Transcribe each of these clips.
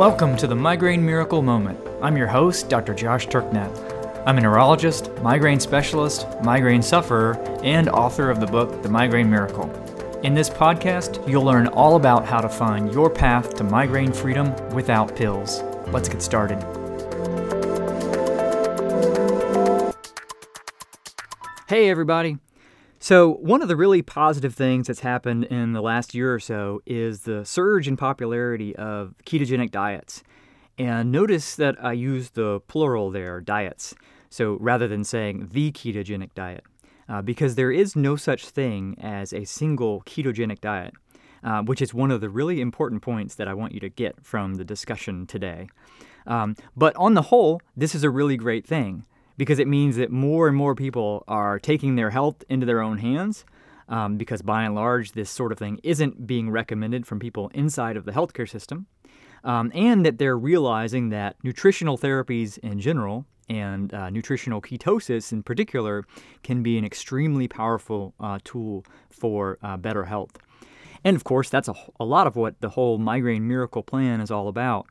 Welcome to the Migraine Miracle Moment. I'm your host, Dr. Josh Turknett. I'm a neurologist, migraine specialist, migraine sufferer, and author of the book, The Migraine Miracle. In this podcast, you'll learn all about how to find your path to migraine freedom without pills. Let's get started. Hey, everybody. So, one of the really positive things that's happened in the last year or so is the surge in popularity of ketogenic diets. And notice that I use the plural there, diets. So, rather than saying the ketogenic diet, uh, because there is no such thing as a single ketogenic diet, uh, which is one of the really important points that I want you to get from the discussion today. Um, but on the whole, this is a really great thing because it means that more and more people are taking their health into their own hands. Um, because by and large, this sort of thing isn't being recommended from people inside of the healthcare system. Um, and that they're realizing that nutritional therapies in general and uh, nutritional ketosis in particular can be an extremely powerful uh, tool for uh, better health. And of course, that's a, a lot of what the whole migraine miracle plan is all about.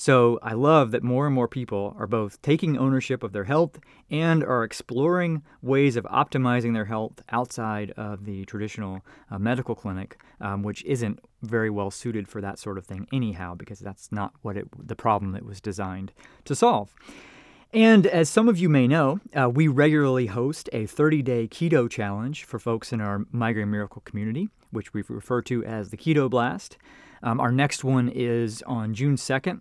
So I love that more and more people are both taking ownership of their health and are exploring ways of optimizing their health outside of the traditional uh, medical clinic, um, which isn't very well suited for that sort of thing anyhow, because that's not what it, the problem it was designed to solve. And as some of you may know, uh, we regularly host a 30 day keto challenge for folks in our Migraine Miracle community, which we refer to as the Keto Blast. Um, our next one is on June 2nd,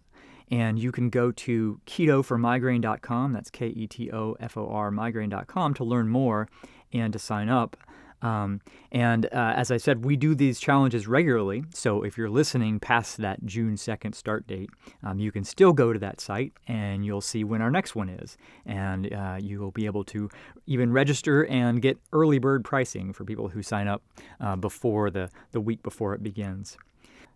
and you can go to ketoformigraine.com, that's K E T O F O R migraine.com, to learn more and to sign up. Um, and uh, as I said, we do these challenges regularly. So if you're listening past that June 2nd start date, um, you can still go to that site and you'll see when our next one is. And uh, you will be able to even register and get early bird pricing for people who sign up uh, before the, the week before it begins.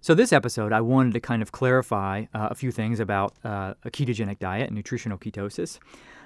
So, this episode, I wanted to kind of clarify uh, a few things about uh, a ketogenic diet and nutritional ketosis.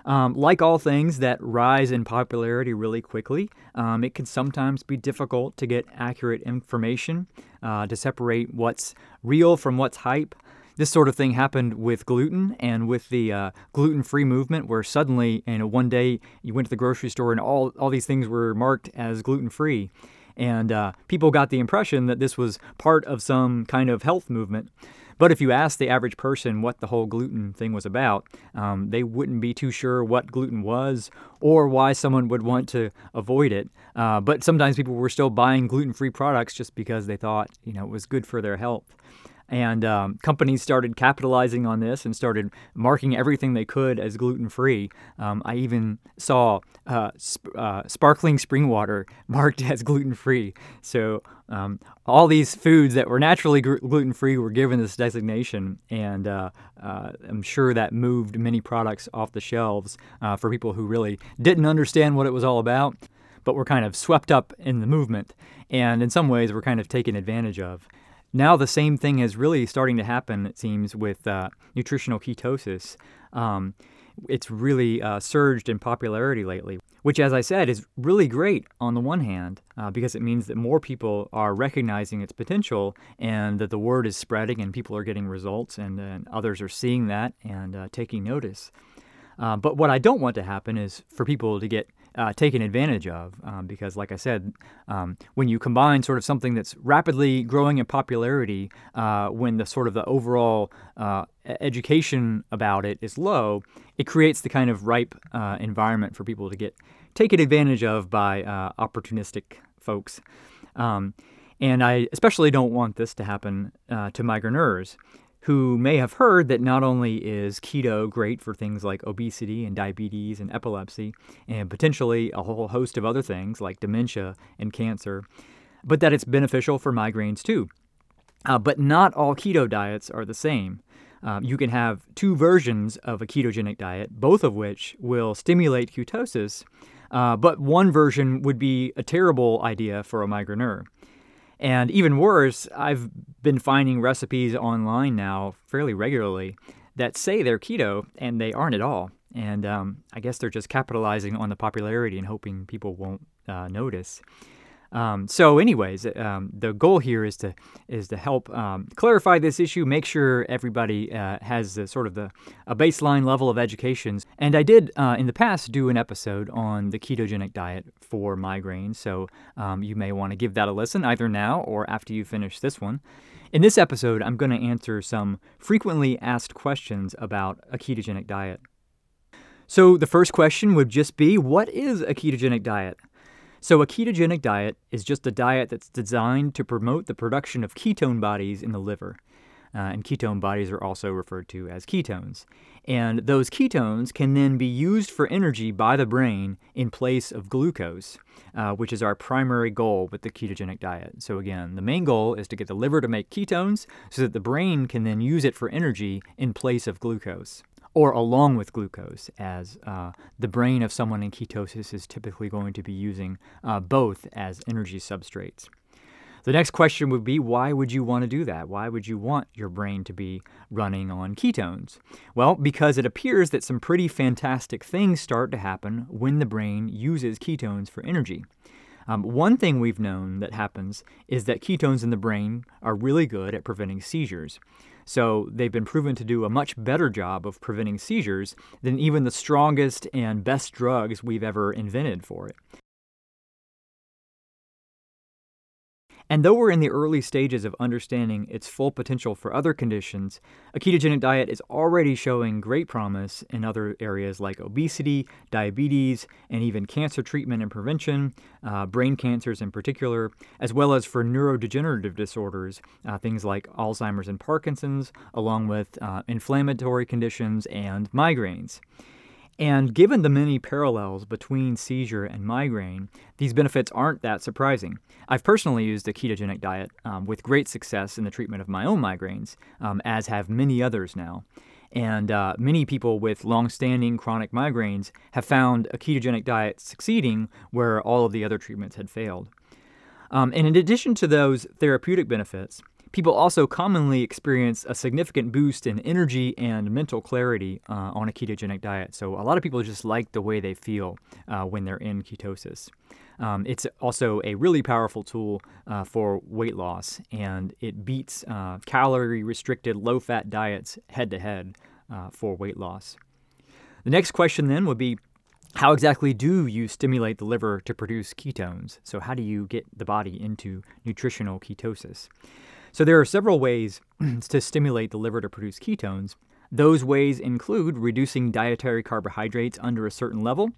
Um, like all things that rise in popularity really quickly, um, it can sometimes be difficult to get accurate information uh, to separate what's real from what's hype. This sort of thing happened with gluten and with the uh, gluten-free movement, where suddenly, you know, one day you went to the grocery store and all all these things were marked as gluten-free, and uh, people got the impression that this was part of some kind of health movement. But if you asked the average person what the whole gluten thing was about, um, they wouldn't be too sure what gluten was or why someone would want to avoid it. Uh, but sometimes people were still buying gluten free products just because they thought you know it was good for their health. And um, companies started capitalizing on this and started marking everything they could as gluten free. Um, I even saw uh, sp- uh, sparkling spring water marked as gluten free. So um, all these foods that were naturally gr- gluten free were given this designation, and uh, uh, I'm sure that moved many products off the shelves uh, for people who really didn't understand what it was all about, but were kind of swept up in the movement, and in some ways were kind of taken advantage of. Now the same thing is really starting to happen, it seems, with uh, nutritional ketosis. Um, it's really uh, surged in popularity lately, which, as I said, is really great on the one hand uh, because it means that more people are recognizing its potential and that the word is spreading and people are getting results and, and others are seeing that and uh, taking notice. Uh, but what I don't want to happen is for people to get uh, taken advantage of um, because, like I said, um, when you combine sort of something that's rapidly growing in popularity, uh, when the sort of the overall uh, education about it is low, it creates the kind of ripe uh, environment for people to get taken advantage of by uh, opportunistic folks. Um, and I especially don't want this to happen uh, to migraineurs who may have heard that not only is keto great for things like obesity and diabetes and epilepsy, and potentially a whole host of other things like dementia and cancer, but that it's beneficial for migraines too. Uh, but not all keto diets are the same. Um, you can have two versions of a ketogenic diet, both of which will stimulate ketosis, uh, but one version would be a terrible idea for a migraineur. And even worse, I've been finding recipes online now fairly regularly that say they're keto and they aren't at all. And um, I guess they're just capitalizing on the popularity and hoping people won't uh, notice. Um, so, anyways, um, the goal here is to is to help um, clarify this issue, make sure everybody uh, has the, sort of the a baseline level of education. And I did uh, in the past do an episode on the ketogenic diet for migraines, so um, you may want to give that a listen either now or after you finish this one. In this episode, I'm going to answer some frequently asked questions about a ketogenic diet. So, the first question would just be What is a ketogenic diet? So, a ketogenic diet is just a diet that's designed to promote the production of ketone bodies in the liver. Uh, and ketone bodies are also referred to as ketones. And those ketones can then be used for energy by the brain in place of glucose, uh, which is our primary goal with the ketogenic diet. So, again, the main goal is to get the liver to make ketones so that the brain can then use it for energy in place of glucose or along with glucose, as uh, the brain of someone in ketosis is typically going to be using uh, both as energy substrates. The next question would be why would you want to do that? Why would you want your brain to be running on ketones? Well, because it appears that some pretty fantastic things start to happen when the brain uses ketones for energy. Um, one thing we've known that happens is that ketones in the brain are really good at preventing seizures. So they've been proven to do a much better job of preventing seizures than even the strongest and best drugs we've ever invented for it. And though we're in the early stages of understanding its full potential for other conditions, a ketogenic diet is already showing great promise in other areas like obesity, diabetes, and even cancer treatment and prevention, uh, brain cancers in particular, as well as for neurodegenerative disorders, uh, things like Alzheimer's and Parkinson's, along with uh, inflammatory conditions and migraines. And given the many parallels between seizure and migraine, these benefits aren't that surprising. I've personally used a ketogenic diet um, with great success in the treatment of my own migraines, um, as have many others now. And uh, many people with long-standing chronic migraines have found a ketogenic diet succeeding where all of the other treatments had failed. Um, and in addition to those therapeutic benefits, People also commonly experience a significant boost in energy and mental clarity uh, on a ketogenic diet. So, a lot of people just like the way they feel uh, when they're in ketosis. Um, it's also a really powerful tool uh, for weight loss, and it beats uh, calorie restricted, low fat diets head to head for weight loss. The next question then would be how exactly do you stimulate the liver to produce ketones? So, how do you get the body into nutritional ketosis? So there are several ways to stimulate the liver to produce ketones. Those ways include reducing dietary carbohydrates under a certain level,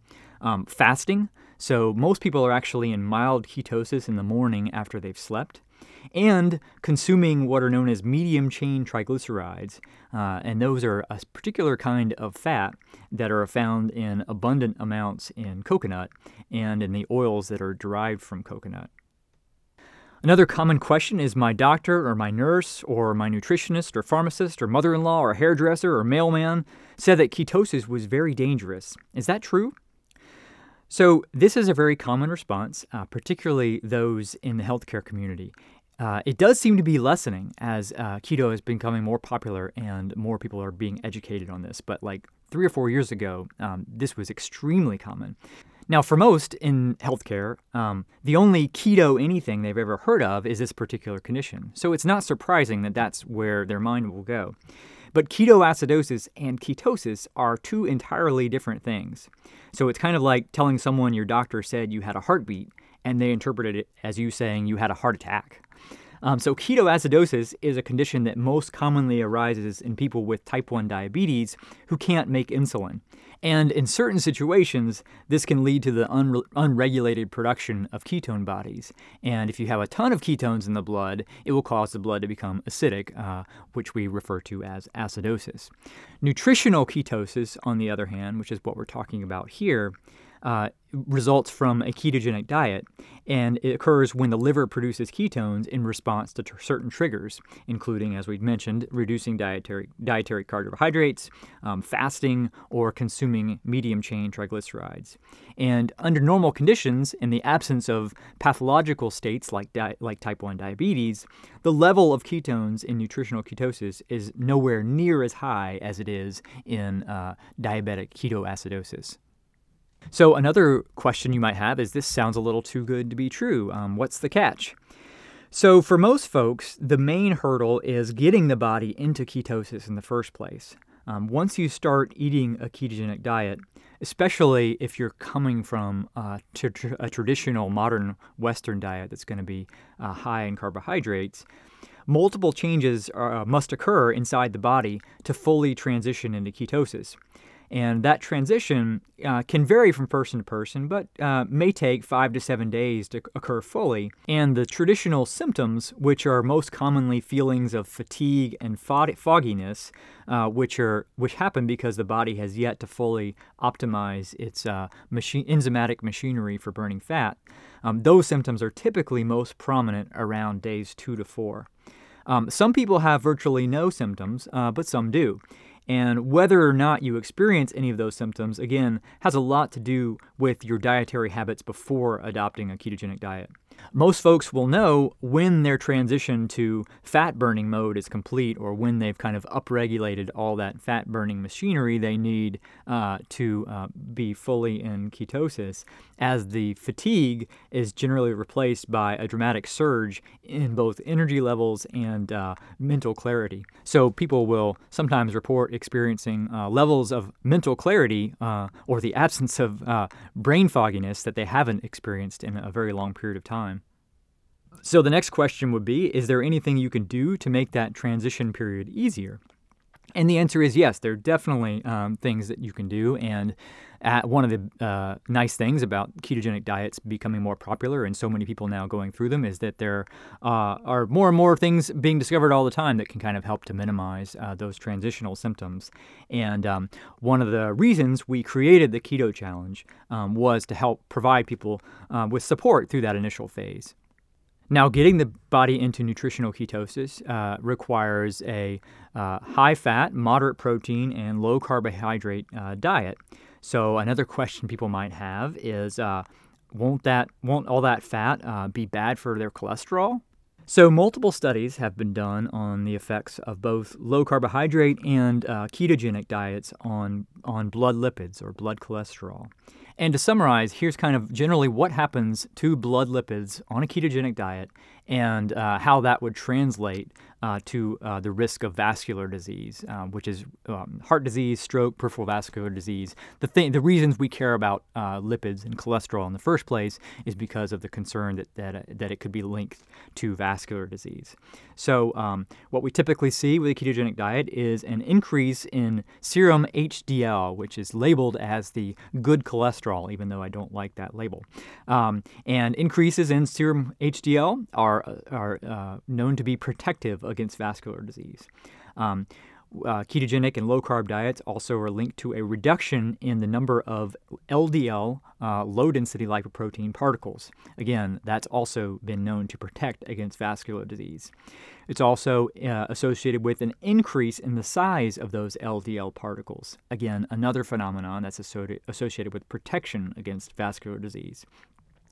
um, fasting. So most people are actually in mild ketosis in the morning after they've slept, and consuming what are known as medium chain triglycerides. Uh, and those are a particular kind of fat that are found in abundant amounts in coconut and in the oils that are derived from coconut. Another common question is my doctor or my nurse or my nutritionist or pharmacist or mother in law or hairdresser or mailman said that ketosis was very dangerous. Is that true? So, this is a very common response, uh, particularly those in the healthcare community. Uh, it does seem to be lessening as uh, keto is becoming more popular and more people are being educated on this. But like three or four years ago, um, this was extremely common. Now, for most in healthcare, um, the only keto anything they've ever heard of is this particular condition. So it's not surprising that that's where their mind will go. But ketoacidosis and ketosis are two entirely different things. So it's kind of like telling someone your doctor said you had a heartbeat and they interpreted it as you saying you had a heart attack. Um, so, ketoacidosis is a condition that most commonly arises in people with type 1 diabetes who can't make insulin. And in certain situations, this can lead to the unre- unregulated production of ketone bodies. And if you have a ton of ketones in the blood, it will cause the blood to become acidic, uh, which we refer to as acidosis. Nutritional ketosis, on the other hand, which is what we're talking about here, uh, results from a ketogenic diet, and it occurs when the liver produces ketones in response to certain triggers, including, as we've mentioned, reducing dietary, dietary carbohydrates, um, fasting, or consuming medium chain triglycerides. And under normal conditions, in the absence of pathological states like, di- like type 1 diabetes, the level of ketones in nutritional ketosis is nowhere near as high as it is in uh, diabetic ketoacidosis. So, another question you might have is this sounds a little too good to be true. Um, what's the catch? So, for most folks, the main hurdle is getting the body into ketosis in the first place. Um, once you start eating a ketogenic diet, especially if you're coming from uh, tr- a traditional modern Western diet that's going to be uh, high in carbohydrates, multiple changes uh, must occur inside the body to fully transition into ketosis. And that transition uh, can vary from person to person, but uh, may take five to seven days to occur fully. And the traditional symptoms, which are most commonly feelings of fatigue and fogginess, uh, which are which happen because the body has yet to fully optimize its uh, enzymatic machinery for burning fat, um, those symptoms are typically most prominent around days two to four. Um, some people have virtually no symptoms, uh, but some do. And whether or not you experience any of those symptoms, again, has a lot to do with your dietary habits before adopting a ketogenic diet. Most folks will know when their transition to fat burning mode is complete or when they've kind of upregulated all that fat burning machinery they need uh, to uh, be fully in ketosis, as the fatigue is generally replaced by a dramatic surge in both energy levels and uh, mental clarity. So people will sometimes report experiencing uh, levels of mental clarity uh, or the absence of uh, brain fogginess that they haven't experienced in a very long period of time. So the next question would be Is there anything you can do to make that transition period easier? And the answer is yes, there are definitely um, things that you can do. And one of the uh, nice things about ketogenic diets becoming more popular and so many people now going through them is that there uh, are more and more things being discovered all the time that can kind of help to minimize uh, those transitional symptoms. And um, one of the reasons we created the Keto Challenge um, was to help provide people uh, with support through that initial phase. Now, getting the body into nutritional ketosis uh, requires a uh, high fat, moderate protein, and low carbohydrate uh, diet. So, another question people might have is uh, won't, that, won't all that fat uh, be bad for their cholesterol? So, multiple studies have been done on the effects of both low carbohydrate and uh, ketogenic diets on, on blood lipids or blood cholesterol. And to summarize, here's kind of generally what happens to blood lipids on a ketogenic diet and uh, how that would translate uh, to uh, the risk of vascular disease, um, which is um, heart disease, stroke, peripheral vascular disease. The thing, the reasons we care about uh, lipids and cholesterol in the first place is because of the concern that that, uh, that it could be linked to vascular disease. So, um, what we typically see with a ketogenic diet is an increase in serum HDL, which is labeled as the good cholesterol, even though I don't like that label. Um, and increases in serum HDL are are uh, known to be protective against vascular disease. Um, uh, ketogenic and low carb diets also are linked to a reduction in the number of LDL, uh, low density lipoprotein particles. Again, that's also been known to protect against vascular disease. It's also uh, associated with an increase in the size of those LDL particles. Again, another phenomenon that's associated with protection against vascular disease.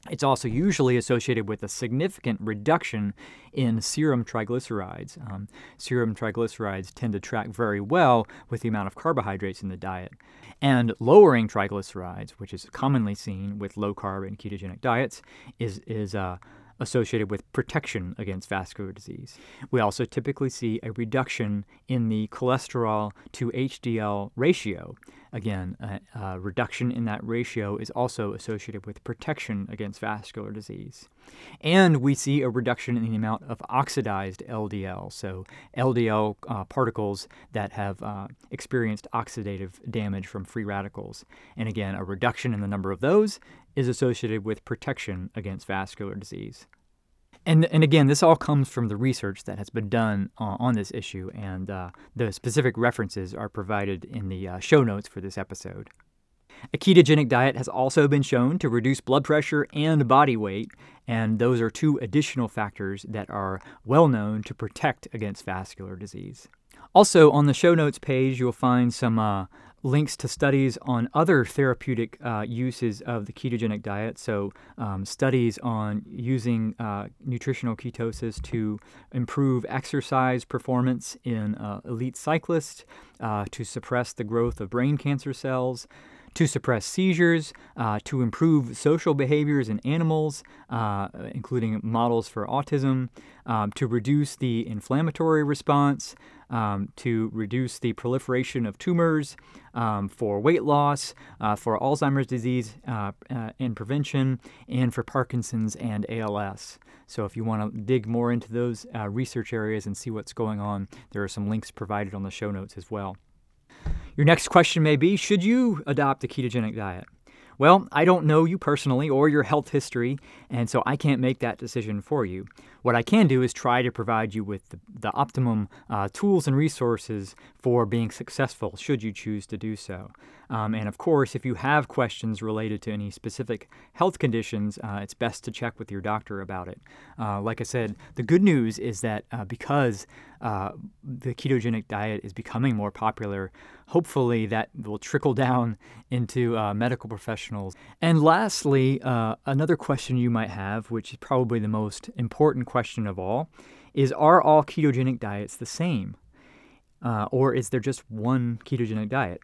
It's also usually associated with a significant reduction in serum triglycerides. Um, serum triglycerides tend to track very well with the amount of carbohydrates in the diet. And lowering triglycerides, which is commonly seen with low carb and ketogenic diets, is, is uh, associated with protection against vascular disease. We also typically see a reduction in the cholesterol to HDL ratio. Again, a, a, reduction in that ratio is also associated with protection against vascular disease. And we see a reduction in the amount of oxidized LDL, so LDL uh, particles that have uh, experienced oxidative damage from free radicals. And again, a reduction in the number of those is associated with protection against vascular disease. And, and again, this all comes from the research that has been done uh, on this issue, and uh, the specific references are provided in the uh, show notes for this episode. A ketogenic diet has also been shown to reduce blood pressure and body weight, and those are two additional factors that are well known to protect against vascular disease. Also, on the show notes page, you'll find some uh, links to studies on other therapeutic uh, uses of the ketogenic diet. So, um, studies on using uh, nutritional ketosis to improve exercise performance in uh, elite cyclists, uh, to suppress the growth of brain cancer cells, to suppress seizures, uh, to improve social behaviors in animals, uh, including models for autism, um, to reduce the inflammatory response, um, to reduce the proliferation of tumors, um, for weight loss, uh, for Alzheimer's disease uh, uh, and prevention, and for Parkinson's and ALS. So, if you want to dig more into those uh, research areas and see what's going on, there are some links provided on the show notes as well. Your next question may be Should you adopt a ketogenic diet? Well, I don't know you personally or your health history, and so I can't make that decision for you. What I can do is try to provide you with the, the optimum uh, tools and resources for being successful, should you choose to do so. Um, and of course, if you have questions related to any specific health conditions, uh, it's best to check with your doctor about it. Uh, like I said, the good news is that uh, because uh, the ketogenic diet is becoming more popular, hopefully that will trickle down into uh, medical professionals. And lastly, another question you might have, which is probably the most important question of all, is are all ketogenic diets the same? Uh, or is there just one ketogenic diet?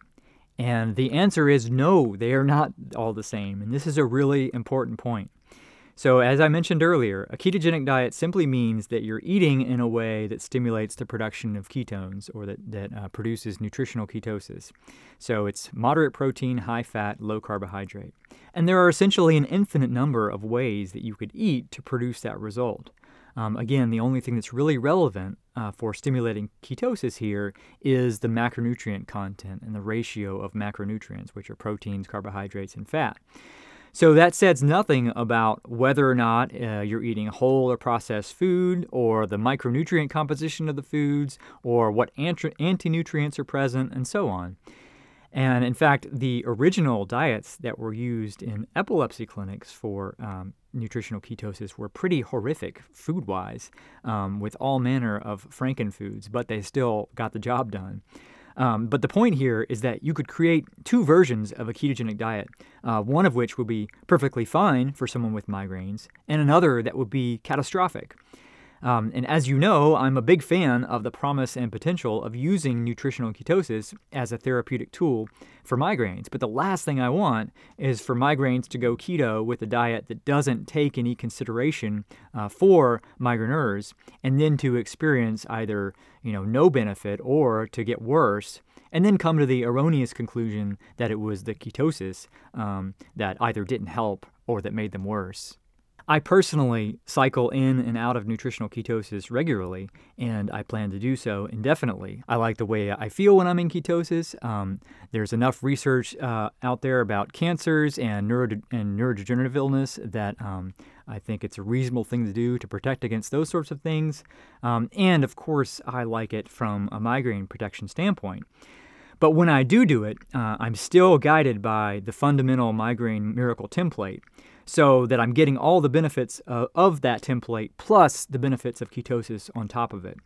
And the answer is no, they are not all the same. And this is a really important point. So, as I mentioned earlier, a ketogenic diet simply means that you're eating in a way that stimulates the production of ketones or that, that uh, produces nutritional ketosis. So, it's moderate protein, high fat, low carbohydrate. And there are essentially an infinite number of ways that you could eat to produce that result. Um, again, the only thing that's really relevant uh, for stimulating ketosis here is the macronutrient content and the ratio of macronutrients, which are proteins, carbohydrates, and fat. So that says nothing about whether or not uh, you're eating whole or processed food, or the micronutrient composition of the foods, or what anti nutrients are present, and so on. And in fact, the original diets that were used in epilepsy clinics for um, nutritional ketosis were pretty horrific food wise, um, with all manner of frankenfoods, but they still got the job done. Um, but the point here is that you could create two versions of a ketogenic diet, uh, one of which would be perfectly fine for someone with migraines, and another that would be catastrophic. Um, and as you know, I'm a big fan of the promise and potential of using nutritional ketosis as a therapeutic tool for migraines. But the last thing I want is for migraines to go keto with a diet that doesn't take any consideration uh, for migraineurs, and then to experience either you know no benefit or to get worse and then come to the erroneous conclusion that it was the ketosis um, that either didn't help or that made them worse. I personally cycle in and out of nutritional ketosis regularly, and I plan to do so indefinitely. I like the way I feel when I'm in ketosis. Um, there's enough research uh, out there about cancers and, neuro- and neurodegenerative illness that um, I think it's a reasonable thing to do to protect against those sorts of things. Um, and of course, I like it from a migraine protection standpoint. But when I do do it, uh, I'm still guided by the fundamental migraine miracle template so that I'm getting all the benefits uh, of that template plus the benefits of ketosis on top of it.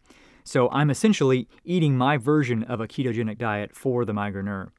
So I'm essentially eating my version of a ketogenic diet for the migraineur.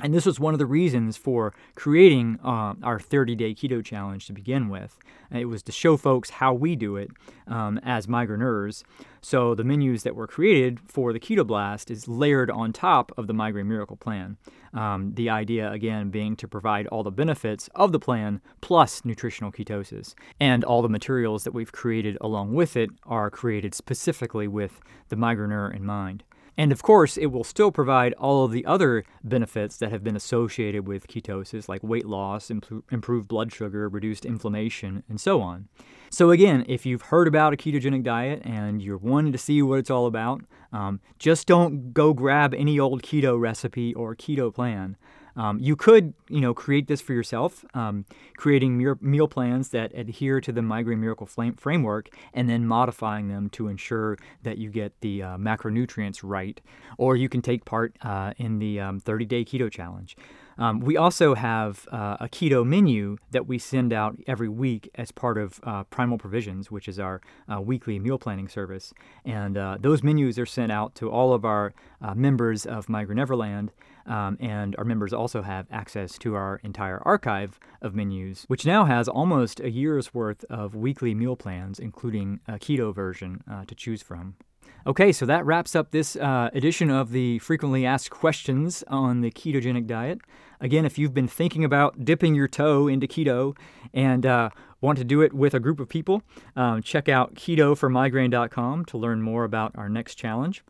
And this was one of the reasons for creating uh, our 30 day keto challenge to begin with. It was to show folks how we do it um, as migraineurs. So the menus that were created for the Keto Blast is layered on top of the Migraine Miracle Plan. Um, the idea, again, being to provide all the benefits of the plan plus nutritional ketosis. And all the materials that we've created along with it are created specifically with the migraineur in mind. And of course, it will still provide all of the other benefits that have been associated with ketosis, like weight loss, improved blood sugar, reduced inflammation, and so on. So, again, if you've heard about a ketogenic diet and you're wanting to see what it's all about, um, just don't go grab any old keto recipe or keto plan. Um, you could, you know, create this for yourself, um, creating meal plans that adhere to the Migraine Miracle framework, and then modifying them to ensure that you get the uh, macronutrients right. Or you can take part uh, in the 30-day um, keto challenge. Um, we also have uh, a keto menu that we send out every week as part of uh, Primal Provisions, which is our uh, weekly meal planning service. And uh, those menus are sent out to all of our uh, members of Migraine Neverland. Um, and our members also have access to our entire archive of menus, which now has almost a year's worth of weekly meal plans, including a keto version uh, to choose from. Okay, so that wraps up this uh, edition of the frequently asked questions on the ketogenic diet. Again, if you've been thinking about dipping your toe into keto and uh, want to do it with a group of people, um, check out ketoformigraine.com to learn more about our next challenge.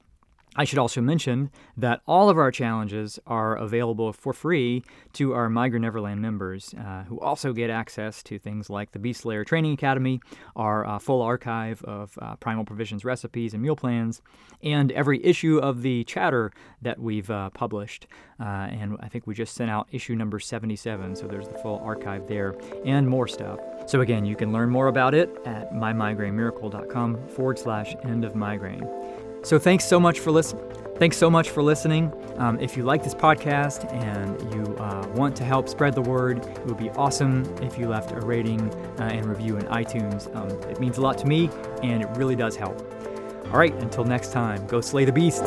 I should also mention that all of our challenges are available for free to our Migraine Neverland members, uh, who also get access to things like the Beast Slayer Training Academy, our uh, full archive of uh, Primal Provisions recipes and meal plans, and every issue of the chatter that we've uh, published. Uh, and I think we just sent out issue number 77, so there's the full archive there and more stuff. So again, you can learn more about it at mymigrainemiracle.com forward slash end of migraine. So thanks so much for listening. Thanks so much for listening. Um, if you like this podcast and you uh, want to help spread the word, it would be awesome if you left a rating uh, and review in iTunes. Um, it means a lot to me and it really does help. All right, until next time, go slay the beast.